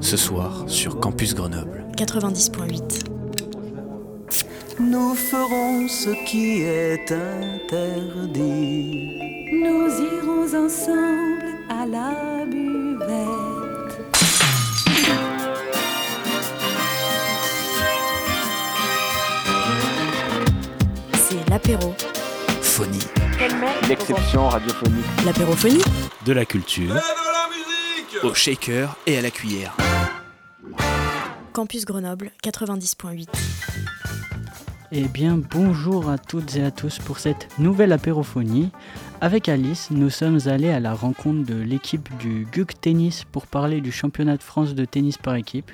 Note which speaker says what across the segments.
Speaker 1: Ce soir sur Campus Grenoble.
Speaker 2: 90.8.
Speaker 3: Nous ferons ce qui est interdit.
Speaker 4: Nous irons ensemble à la buvette.
Speaker 2: C'est l'apéro.
Speaker 1: Phonie.
Speaker 5: L'exception radiophonique.
Speaker 2: L'apérophonie
Speaker 1: De la culture. Au shaker et à la cuillère.
Speaker 2: Campus Grenoble 90.8.
Speaker 6: Eh bien, bonjour à toutes et à tous pour cette nouvelle apérophonie. Avec Alice, nous sommes allés à la rencontre de l'équipe du GUC Tennis pour parler du championnat de France de tennis par équipe.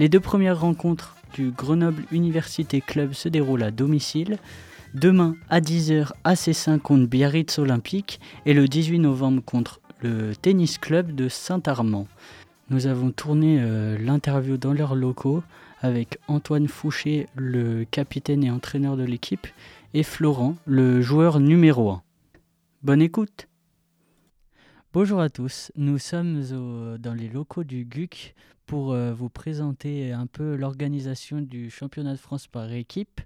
Speaker 6: Les deux premières rencontres du Grenoble Université Club se déroulent à domicile. Demain à 10h, AC5 contre Biarritz Olympique et le 18 novembre contre le Tennis Club de Saint-Armand. Nous avons tourné euh, l'interview dans leurs locaux avec Antoine Fouché, le capitaine et entraîneur de l'équipe, et Florent, le joueur numéro 1. Bonne écoute Bonjour à tous, nous sommes au- dans les locaux du GUC pour euh, vous présenter un peu l'organisation du championnat de France par équipe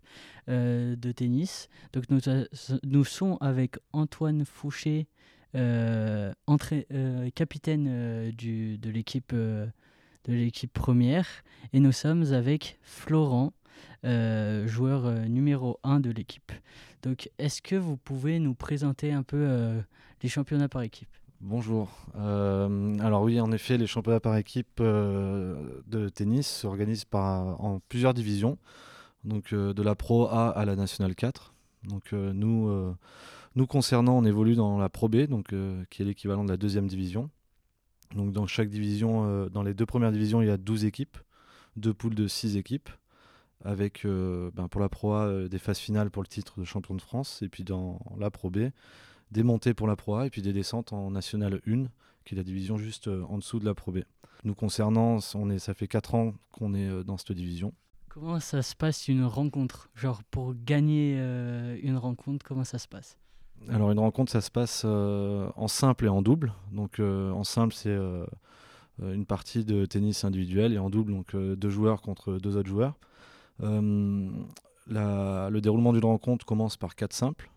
Speaker 6: euh, de tennis. Donc nous, sommes avec Antoine Fouché, euh, entré- euh, capitaine euh, de l'équipe euh, de l'équipe première, et nous sommes avec Florent, euh, joueur euh, numéro 1 de l'équipe. Donc est-ce que vous pouvez nous présenter un peu euh, les championnats par équipe?
Speaker 7: Bonjour. Euh, alors oui, en effet, les championnats par équipe euh, de tennis s'organisent en plusieurs divisions, donc euh, de la Pro A à la Nationale 4. Donc euh, nous, euh, nous concernant, on évolue dans la Pro B, donc, euh, qui est l'équivalent de la deuxième division. Donc dans chaque division, euh, dans les deux premières divisions, il y a 12 équipes, deux poules de 6 équipes, avec euh, ben, pour la Pro A des phases finales pour le titre de champion de France, et puis dans la Pro B, des montées pour la Pro A et puis des descentes en National 1, qui est la division juste en dessous de la Pro B. Nous concernant, ça fait 4 ans qu'on est dans cette division.
Speaker 6: Comment ça se passe une rencontre? Genre pour gagner une rencontre, comment ça se passe?
Speaker 7: Alors une rencontre, ça se passe euh, en simple et en double. Donc euh, en simple, c'est euh, une partie de tennis individuel et en double, donc deux joueurs contre deux autres joueurs. Le déroulement d'une rencontre commence par quatre simples,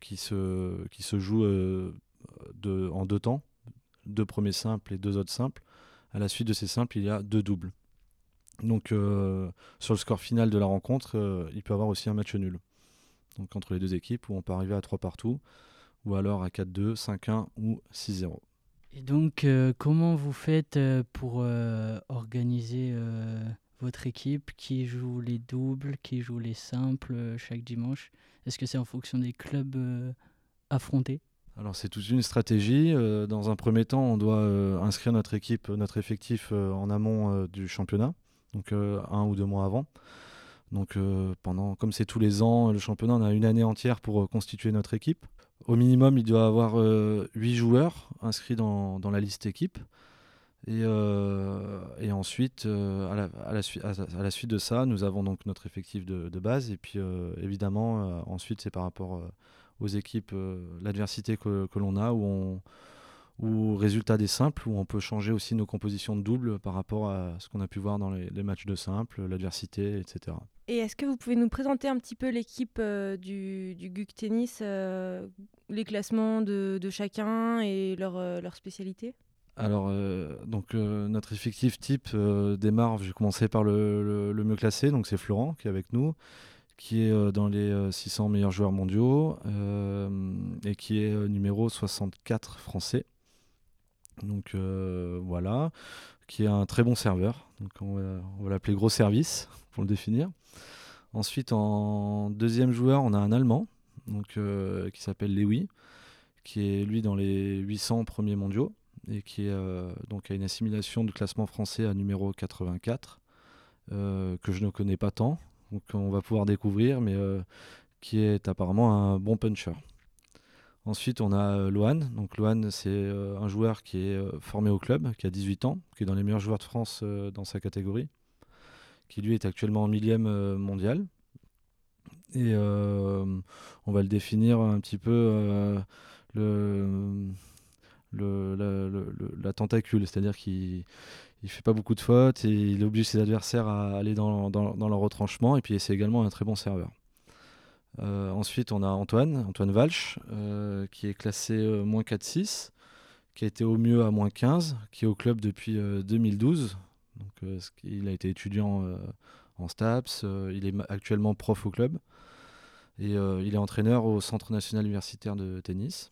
Speaker 7: qui se, jouent en deux temps, deux premiers simples et deux autres simples. À la suite de ces simples, il y a deux doubles. Donc sur le score final de la rencontre, il peut y avoir aussi un match nul. Donc entre les deux équipes où on peut arriver à 3 partout, ou alors à 4-2, 5-1 ou 6-0.
Speaker 6: Et donc, euh, comment vous faites euh, pour euh, organiser euh, votre équipe? Qui joue les doubles Qui joue les simples chaque dimanche? Est-ce que c'est en fonction des clubs affrontés?
Speaker 7: Alors c'est toute une stratégie. Dans un premier temps, on doit inscrire notre équipe, notre effectif en amont du championnat, donc un ou deux mois avant. Donc euh, pendant, comme c'est tous les ans, le championnat, on a une année entière pour euh, constituer notre équipe. Au minimum, il doit avoir euh, 8 joueurs inscrits dans, la liste équipe. Et, euh, ensuite, euh, à, la, suite de ça, nous avons donc notre effectif de, base. Et puis euh, évidemment, euh, ensuite, c'est par rapport euh, aux équipes, euh, l'adversité que, l'on a, ou résultat des simples, où on peut changer aussi nos compositions de double par rapport à ce qu'on a pu voir dans les, les matchs de simple, l'adversité, etc.
Speaker 8: Et est-ce que vous pouvez nous présenter un petit peu l'équipe euh, du, du GUC Tennis, euh, les classements de, de chacun et leur, euh, leur spécialité?
Speaker 7: Alors, euh, donc notre effectif type démarre, je vais commencer par le, le- le mieux classé, donc c'est Florent qui est avec nous, qui est dans les euh, 600 meilleurs joueurs mondiaux euh, et qui est numéro 64 français. Donc euh, voilà, qui est un très bon serveur, on va, l'appeler gros service pour le définir. Ensuite, en deuxième joueur, on a un Allemand euh, qui s'appelle Lewy, qui est lui dans les 800 premiers mondiaux et qui est, euh, donc a une assimilation du classement français à numéro 84, euh, que je ne connais pas tant, donc on va pouvoir découvrir, mais qui est apparemment un bon puncher. Ensuite, on a euh, Loan. Donc c'est euh, un joueur qui est euh, formé au club, qui a 18 ans, qui est dans les meilleurs joueurs de France dans sa catégorie, qui lui est actuellement en millième mondial. Et on va le définir un petit peu la, le- le- la tentacule, c'est-à-dire qu'il il fait pas beaucoup de fautes et il oblige ses adversaires à aller dans, dans, leur retranchement. Et puis c'est également un très bon serveur. Euh, ensuite, on a Antoine, Antoine Walsh, euh, qui est classé euh, moins 4-6, qui a été au mieux à moins 15, qui est au club depuis 2012. Donc, il a été étudiant en STAPS, il est actuellement prof au club. Et il est entraîneur au Centre national universitaire de tennis.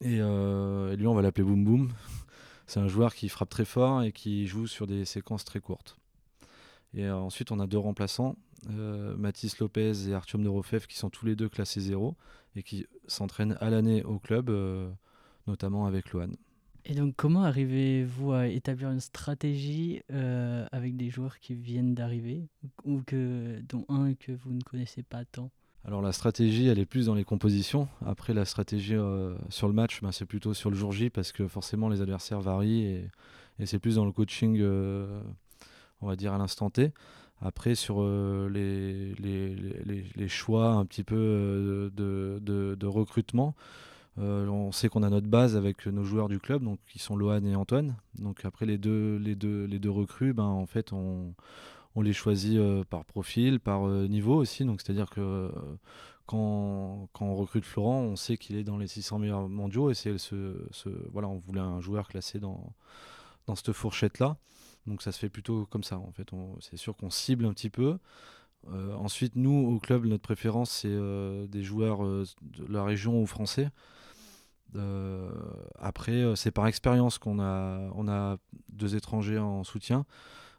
Speaker 7: Et, et lui, on va l'appeler Boom Boom c'est un joueur qui frappe très fort et qui joue sur des séquences très courtes. Et ensuite, on a deux remplaçants, Mathis Lopez et Artyom Norofev, qui sont tous les deux classés 0 et qui s'entraînent à l'année au club, euh, notamment avec Lohan.
Speaker 6: Et donc, comment arrivez-vous à établir une stratégie avec des joueurs qui viennent d'arriver, ou que, dont un que vous ne connaissez pas tant?
Speaker 7: Alors la stratégie, elle est plus dans les compositions. Après, la stratégie euh, sur le match, ben, c'est plutôt sur le jour J parce que forcément les adversaires varient et, c'est plus dans le coaching, euh, on va dire, à l'instant T. Après, sur euh, les, choix un petit peu de, de, recrutement, on sait qu'on a notre base avec nos joueurs du club, donc qui sont Lohan et Antoine. Donc après les deux, les deux, recrues, ben, en fait, on les choisit euh, par profil, par euh, niveau aussi. C'est-à-dire que euh, quand, on recrute Florent, on sait qu'il est dans les 600 meilleurs mondiaux et c'est ce, voilà, on voulait un joueur classé dans, dans cette fourchette-là. Donc, ça se fait plutôt comme ça. En fait, c'est sûr qu'on cible un petit peu. ensuite, nous, au club, notre préférence, c'est des joueurs de la région ou français. après, c'est par expérience qu'on a, deux étrangers en soutien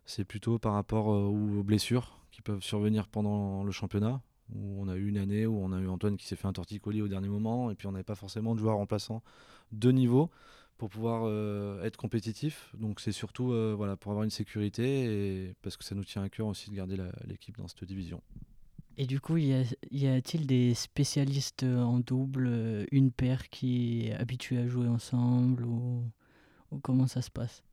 Speaker 7: c'est plutôt par rapport euh, aux blessures qui peuvent survenir pendant le championnat. On a eu une année où on a eu Antoine qui s'est fait un torticolis au dernier moment et puis on n'avait pas forcément de joueurs remplaçants de niveau pour pouvoir euh, être compétitif. Donc c'est surtout euh, voilà, pour avoir une sécurité et parce que ça nous tient à cœur aussi de garder l'équipe dans cette division.
Speaker 6: Et du coup, y a-t-il des spécialistes en double, une paire qui est habituée à jouer ensemble ou comment ça se passe?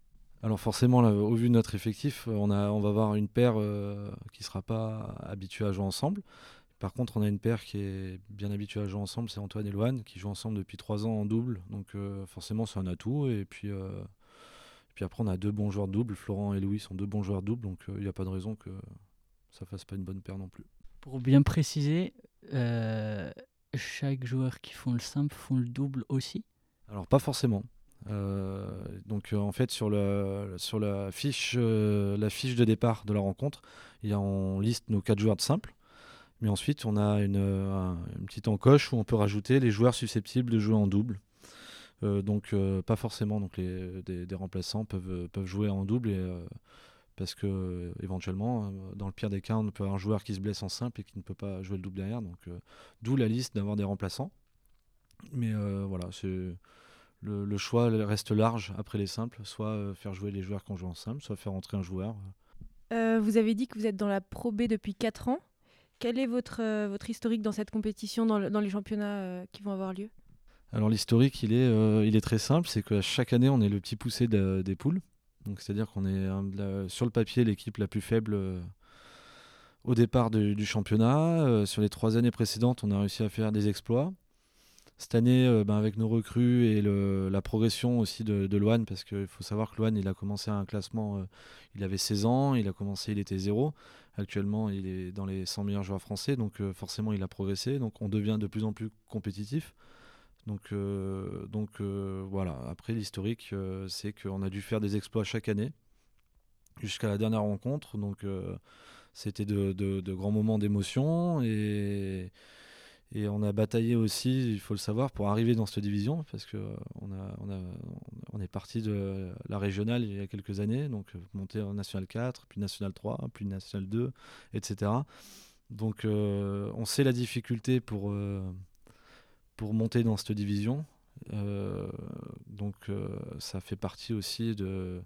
Speaker 7: Alors forcément, au vu de notre effectif, on, a, on va avoir une paire euh, qui ne sera pas habituée à jouer ensemble. Par contre, on a une paire qui est bien habituée à jouer ensemble, c'est Antoine et Loane, qui jouent ensemble depuis trois ans en double. Donc euh, forcément, c'est un atout. Et puis, euh, puis après, on a deux bons joueurs de double. Florent et Louis sont deux bons joueurs de double. Donc il n'y a pas de raison que ça fasse pas une bonne paire non plus.
Speaker 6: Pour bien préciser, chaque joueur qui font le simple font le double aussi?
Speaker 7: Alors pas forcément. Euh, donc euh, en fait sur, le, sur la, fiche, euh, la fiche de départ de la rencontre, il y a, on liste nos quatre joueurs de simple. Mais ensuite, on a une, une, petite encoche où on peut rajouter les joueurs susceptibles de jouer en double. donc pas forcément donc les, des, remplaçants peuvent, peuvent jouer en double parce que éventuellement dans le pire des cas on peut avoir un joueur qui se blesse en simple et qui ne peut pas jouer le double derrière donc d'où la liste d'avoir des remplaçants mais voilà c'est le, choix reste large après les simples, soit euh, faire jouer les joueurs qui ont joué en simple, soit faire entrer un joueur.
Speaker 8: Euh, vous avez dit que vous êtes dans la Pro B depuis 4 ans. Quel est votre, euh, votre historique dans cette compétition, dans, les championnats qui vont avoir lieu?
Speaker 7: Alors l'historique, il, est il est très simple, c'est que chaque année, on est le petit poussé des poules. C'est-à-dire qu'on est sur le papier l'équipe la plus faible au départ du championnat. sur les trois années précédentes, on a réussi à faire des exploits. Cette année, euh, ben, avec nos recrues et la progression aussi de, de parce qu'il faut savoir que Loan, il a commencé un classement, euh, il avait 16 ans, il a commencé, il était zéro. Actuellement, il est dans les 100 meilleurs joueurs français, donc euh, forcément, il a progressé. Donc, on devient de plus en plus compétitif. Donc, donc voilà. Après, l'historique, c'est qu'on a dû faire des exploits chaque année jusqu'à la dernière rencontre. Donc, c'était de, de, grands moments d'émotion et et on a bataillé aussi, il faut le savoir, pour arriver dans cette division, parce qu'on a, on a, on est parti de la régionale il y a quelques années, donc euh, monté en National 4, puis National 3, puis National 2, etc. Donc euh, on sait la difficulté pour, euh, pour monter dans cette division. donc ça fait partie aussi de,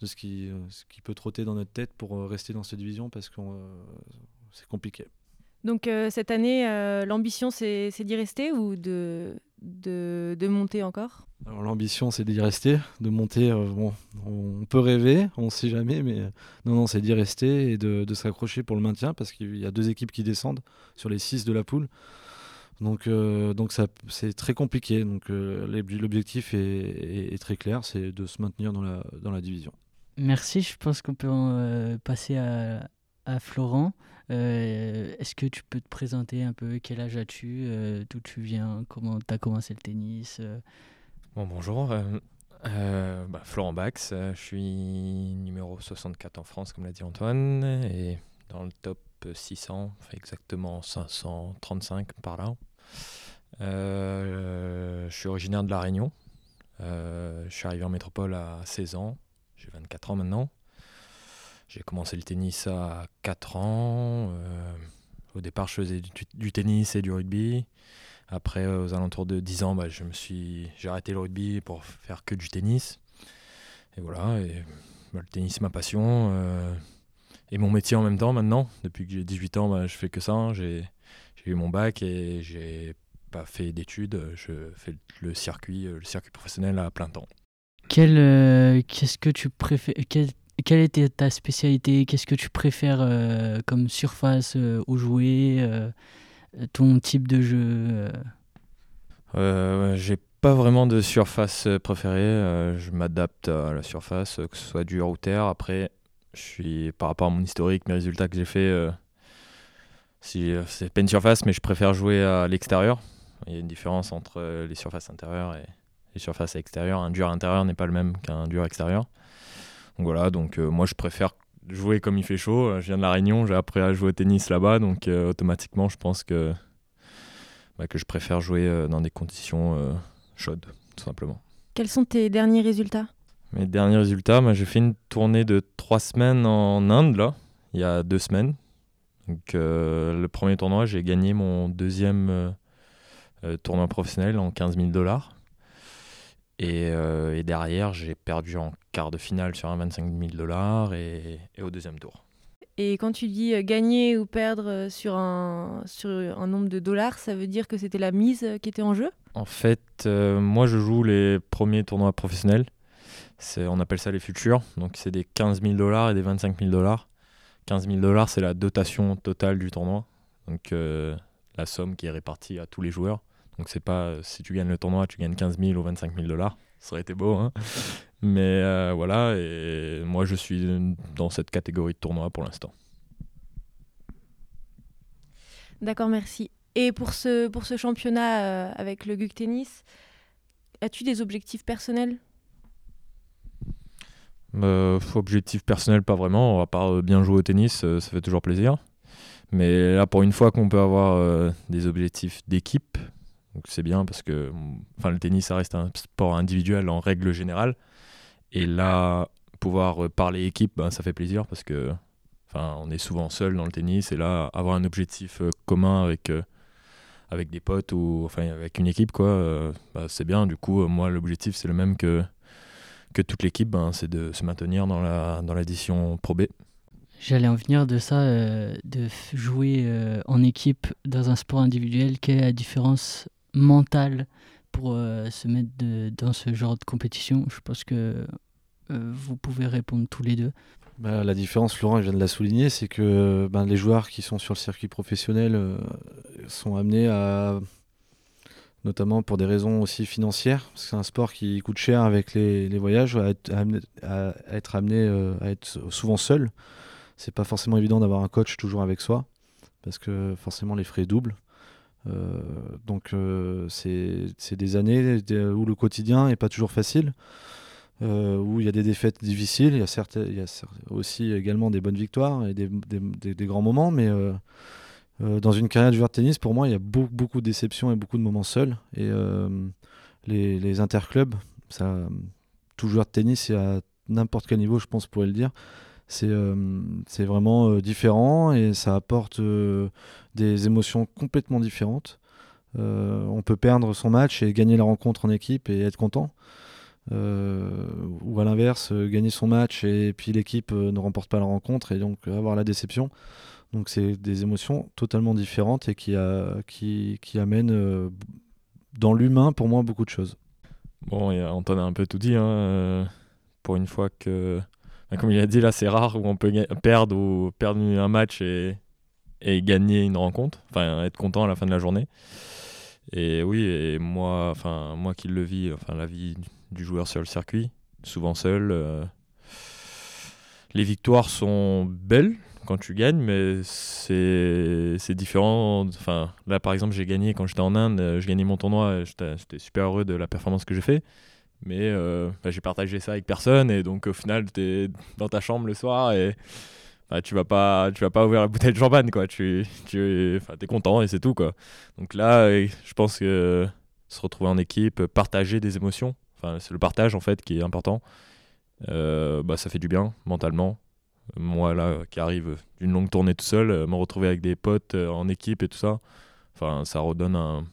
Speaker 7: de ce, qui, ce qui peut trotter dans notre tête pour rester dans cette division, parce que c'est compliqué.
Speaker 8: Donc euh, cette année, euh, l'ambition, c'est d'y rester ou de, de, monter encore?
Speaker 7: Alors l'ambition, c'est d'y rester, de monter. Euh, bon, on peut rêver, on ne sait jamais, mais non, non, c'est d'y rester et de, de s'accrocher pour le maintien parce qu'il y a deux équipes qui descendent sur les six de la poule. Donc, donc ça, c'est très compliqué. Donc l'objectif est, est, très clair, c'est de se maintenir dans la, dans la division.
Speaker 6: Merci, je pense qu'on peut en, passer à, à Florent. Est-ce que tu peux te présenter un peu? Quel âge as-tu? D'où tu viens? Comment tu as commencé le tennis
Speaker 9: Bon, bonjour. Bah, Florent Bax, je suis numéro 64 en France, comme l'a dit Antoine, et dans le top 600, exactement 535 par là. Euh, je suis originaire de La Réunion. Euh, je suis arrivé en métropole à 16 ans. J'ai 24 ans maintenant. J'ai commencé le tennis à 4 ans. Euh, au départ, je faisais du, tennis et du rugby. Après, aux alentours de 10 ans, bah, j'ai arrêté le rugby pour faire que du tennis. Et voilà, bah, le tennis, c'est ma passion et mon métier en même temps maintenant. Depuis que j'ai 18 ans, bah, je fais que ça. J'ai eu mon bac et j'ai pas fait d'études. Je fais le circuit, le circuit professionnel à plein temps.
Speaker 6: Quel, euh, qu'est-ce que tu préfères quelle était ta spécialité? Qu'est-ce que tu préfères euh, comme surface euh, au jouer Ton type de jeu
Speaker 9: J'ai pas vraiment de surface préférée. je m'adapte à la surface, que ce soit dur ou terre. Après, je suis, par rapport à mon historique, mes résultats que j'ai fait, euh, si, euh, c'est pas une surface, mais je préfère jouer à l'extérieur. Il y a une différence entre euh, les surfaces intérieures et les surfaces extérieures. Un dur intérieur n'est pas le même qu'un dur extérieur. Donc voilà, donc moi je préfère jouer comme il fait chaud. Je viens de la Réunion, j'ai appris à jouer au tennis là-bas, donc automatiquement je pense que, bah, que je préfère jouer dans des conditions chaudes, tout simplement.
Speaker 8: Quels sont tes derniers résultats?
Speaker 9: Mes derniers résultats, moi, j'ai fait une tournée de trois semaines en Inde, là, il y a deux semaines. Donc, euh, le premier tournoi, j'ai gagné mon deuxième euh, euh, tournoi professionnel en 15 000 dollars. Et, derrière, j'ai perdu en quart de finale sur un 25 000 dollars et, au deuxième tour.
Speaker 8: Et quand tu dis gagner ou perdre sur un, sur un nombre de dollars, ça veut dire que c'était la mise qui était en jeu?
Speaker 9: En fait, moi, je joue les premiers tournois professionnels on appelle ça les futurs. Donc c'est des 15 000 dollars et des 25 000 dollars. 15 000 dollars, c'est la dotation totale du tournoi. Donc euh, la somme qui est répartie à tous les joueurs. Donc c'est pas euh, si tu gagnes le tournoi, tu gagnes 15 000 ou 25 000 dollars. Ça aurait été beau. Hein Mais euh, voilà, et moi je suis dans cette catégorie de tournoi pour l'instant.
Speaker 8: D'accord, merci. Et pour ce, pour ce championnat avec le GUC Tennis, as-tu des objectifs personnels?
Speaker 9: Euh, objectif personnel, pas vraiment. À part euh, bien jouer au tennis, euh, ça fait toujours plaisir. Mais là, pour une fois qu'on peut avoir euh, des objectifs d'équipe, c'est bien parce que enfin, le tennis, ça reste un sport individuel en règle générale. Et là, pouvoir parler équipe, ben, ça fait plaisir parce que enfin, on est souvent seul dans le tennis. Et là, avoir un objectif commun avec, avec des potes ou enfin, avec une équipe, quoi, bah, c'est bien. Du coup, moi, l'objectif, c'est le même que que toute l'équipe, ben, c'est de se maintenir dans la dans l'édition Pro B.
Speaker 6: J'allais en venir de ça, euh, de jouer euh, en équipe dans un sport individuel. Quelle est la différence mentale pour euh, se mettre dans ce genre de compétition Je pense que vous pouvez répondre tous les deux.
Speaker 7: Bah, la différence, Florent vient de la souligner, c'est que ben, les joueurs qui sont sur le circuit professionnel sont amenés à notamment pour des raisons aussi financières, parce que c'est un sport qui coûte cher avec les, voyages, à être, amené, à, être amené euh, à être souvent seul. C'est pas forcément évident d'avoir un coach toujours avec soi, parce que forcément les frais doublent. Euh, donc euh, c'est des années où le quotidien n'est pas toujours facile, où il y a des défaites difficiles, il y a, certes, y a aussi également des bonnes victoires et des, des, grands moments, mais euh, dans une carrière de joueur de tennis, pour moi, il y a beaucoup, beaucoup de déceptions et beaucoup de moments seuls. Et euh, les, les, interclubs, ça, tout joueur de tennis, et à n'importe quel niveau, je pense, pourrait le dire, c'est euh, c'est vraiment différent et ça apporte des émotions complètement différentes. on peut perdre son match et gagner la rencontre en équipe et être content. ou à l'inverse, gagner son match et puis l'équipe ne remporte pas la rencontre et donc avoir la déception. Donc c'est des émotions totalement différentes et qui, a, qui, qui amènent euh, dans l'humain pour moi beaucoup de choses.
Speaker 9: Bon, et Antoine a un peu tout dit. Hein, euh, pour une fois que, comme il a dit là, c'est rare où on peut perdre ou perdre un match et, gagner une rencontre, enfin être content à la fin de la journée. Et oui, moi, enfin moi qui le vis, enfin la vie du joueur sur le circuit, souvent seul. Euh, les victoires sont belles quand tu gagnes, mais c'est différent. Enfin, là, par exemple, j'ai gagné quand j'étais en Inde, euh, je gagnais mon tournoi, j'étais super heureux de la performance que j'ai fait. Mais euh, j'ai partagé ça avec personne, et donc au final, tu es dans ta chambre le soir et tu vas pas tu vas pas ouvrir la bouteille de champagne, quoi. Tu, tu es content et c'est tout, quoi. Donc là, je pense que se retrouver en équipe, partager des émotions, enfin, c'est le partage en fait qui est important. Euh, bah, ça fait du bien mentalement. Moi, là, qui arrive d'une longue tournée tout seul, euh, me retrouver avec des potes euh, en équipe et tout ça, enfin, ça redonne un,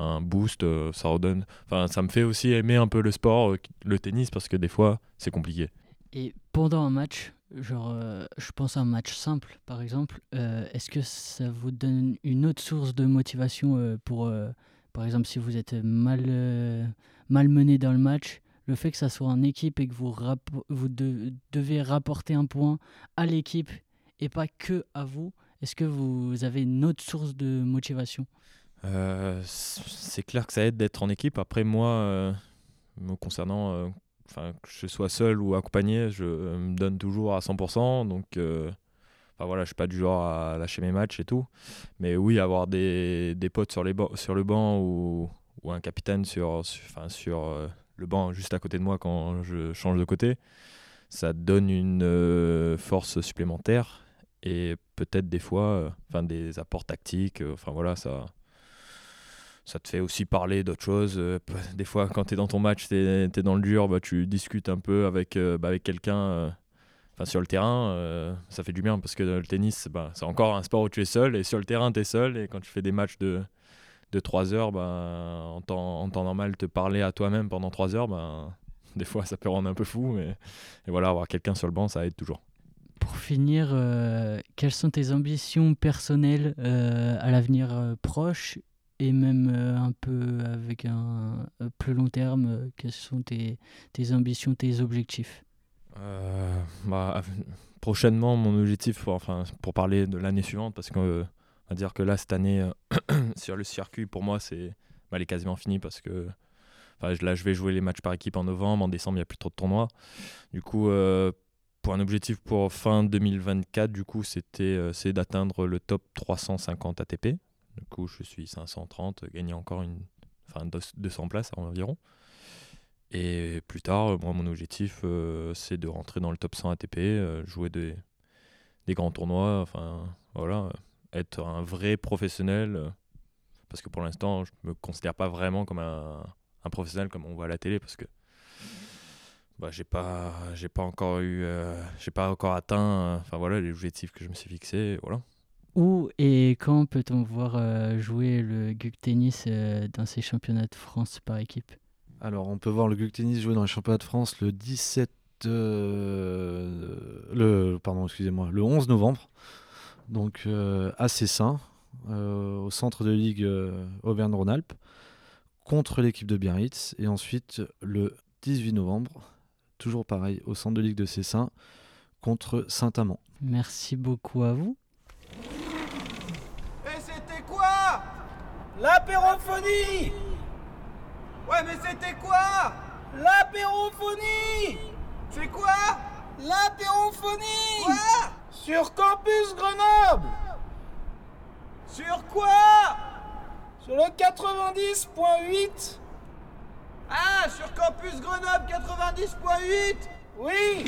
Speaker 9: un boost, ça redonne. Enfin, ça me fait aussi aimer un peu le sport, le tennis, parce que des fois, c'est compliqué.
Speaker 6: Et pendant un match, genre, je pense à un match simple, par exemple, est-ce que ça vous donne une autre source de motivation pour, par exemple, si vous êtes mal, mal mené dans le match, le fait que ça soit en équipe et que vous, vous devez rapporter un point à l'équipe et pas que à vous, est-ce que vous avez une autre source de motivation?
Speaker 9: euh, C'est clair que ça aide d'être en équipe. Après, moi, euh, concernant, euh, enfin que je sois seul ou accompagné, je me donne toujours à 100%. Donc, enfin voilà, je suis pas du genre à lâcher mes matchs et tout. Mais oui, avoir des, des potes sur, les sur le banc ou, ou un capitaine sur, sur, sur le banc juste à côté de moi quand je change de côté, ça donne une euh, force supplémentaire et peut-être des fois euh, enfin des apports tactiques euh, enfin voilà ça ça te fait aussi parler d'autres choses des fois quand tu es dans ton match tu es, dans le dur bah, tu discutes un peu avec, bah, avec quelqu'un enfin sur le terrain ça fait du bien parce que le tennis bah, c'est encore un sport où tu es seul et sur le terrain tu es seul et quand tu fais des matchs de de 3 heures, en, temps, en temps normal, te parler à toi-même pendant 3 heures, des fois ça peut rendre un peu fou, mais et voilà, avoir quelqu'un sur le banc, ça aide toujours.
Speaker 6: Pour finir, euh, quelles sont tes ambitions personnelles euh, à l'avenir euh, proche et même un peu avec un plus long terme Quelles sont tes, ambitions, tes objectifs?
Speaker 9: Bah, Prochainement, mon objectif, pour, enfin, pour parler de l'année suivante, parce que à dire que là, cette année, euh, sur le circuit, pour moi, c'est bah, elle est quasiment finie parce que là, je vais jouer les matchs par équipe en novembre. En décembre, il n'y a plus trop de tournois. Du coup, euh, pour un objectif pour fin 2024, du coup, c'était euh, c'est d'atteindre le top 350 ATP. Du coup, je suis 530, gagner encore une, enfin, 200 places environ. Et plus tard, moi, mon objectif, c'est de rentrer dans le top 100 ATP, jouer des, grands tournois. Enfin, voilà être un vrai professionnel. Euh, parce que pour l'instant, je me considère pas vraiment comme un, professionnel comme on voit à la télé. Parce que bah, j'ai pas, j'ai pas encore eu, euh, j'ai pas encore atteint enfin, voilà, les objectifs que je me suis fixés. Voilà.
Speaker 6: Où et quand peut-on voir euh, jouer le GUC Tennis dans ces championnats de France par équipe?
Speaker 7: Alors, on peut voir le GUC Tennis jouer dans les championnats de France le 17 le pardon, excusez-moi, le 11 novembre donc euh, à Cessin, euh, au centre de ligue euh, Auvergne-Rhône-Alpes, contre l'équipe de Biarritz. Et ensuite, le 18 novembre, toujours pareil, au centre de ligue de Cessin, contre Saint-Amand.
Speaker 6: Merci beaucoup à vous.
Speaker 10: Et c'était quoi L'apérophonie. Ouais, mais c'était quoi? L'apérophonie. C'est quoi? L'apérophonie. Quoi? Sur Campus Grenoble. Sur quoi? Sur le 90.8 Ah, sur Campus Grenoble 90.8 Oui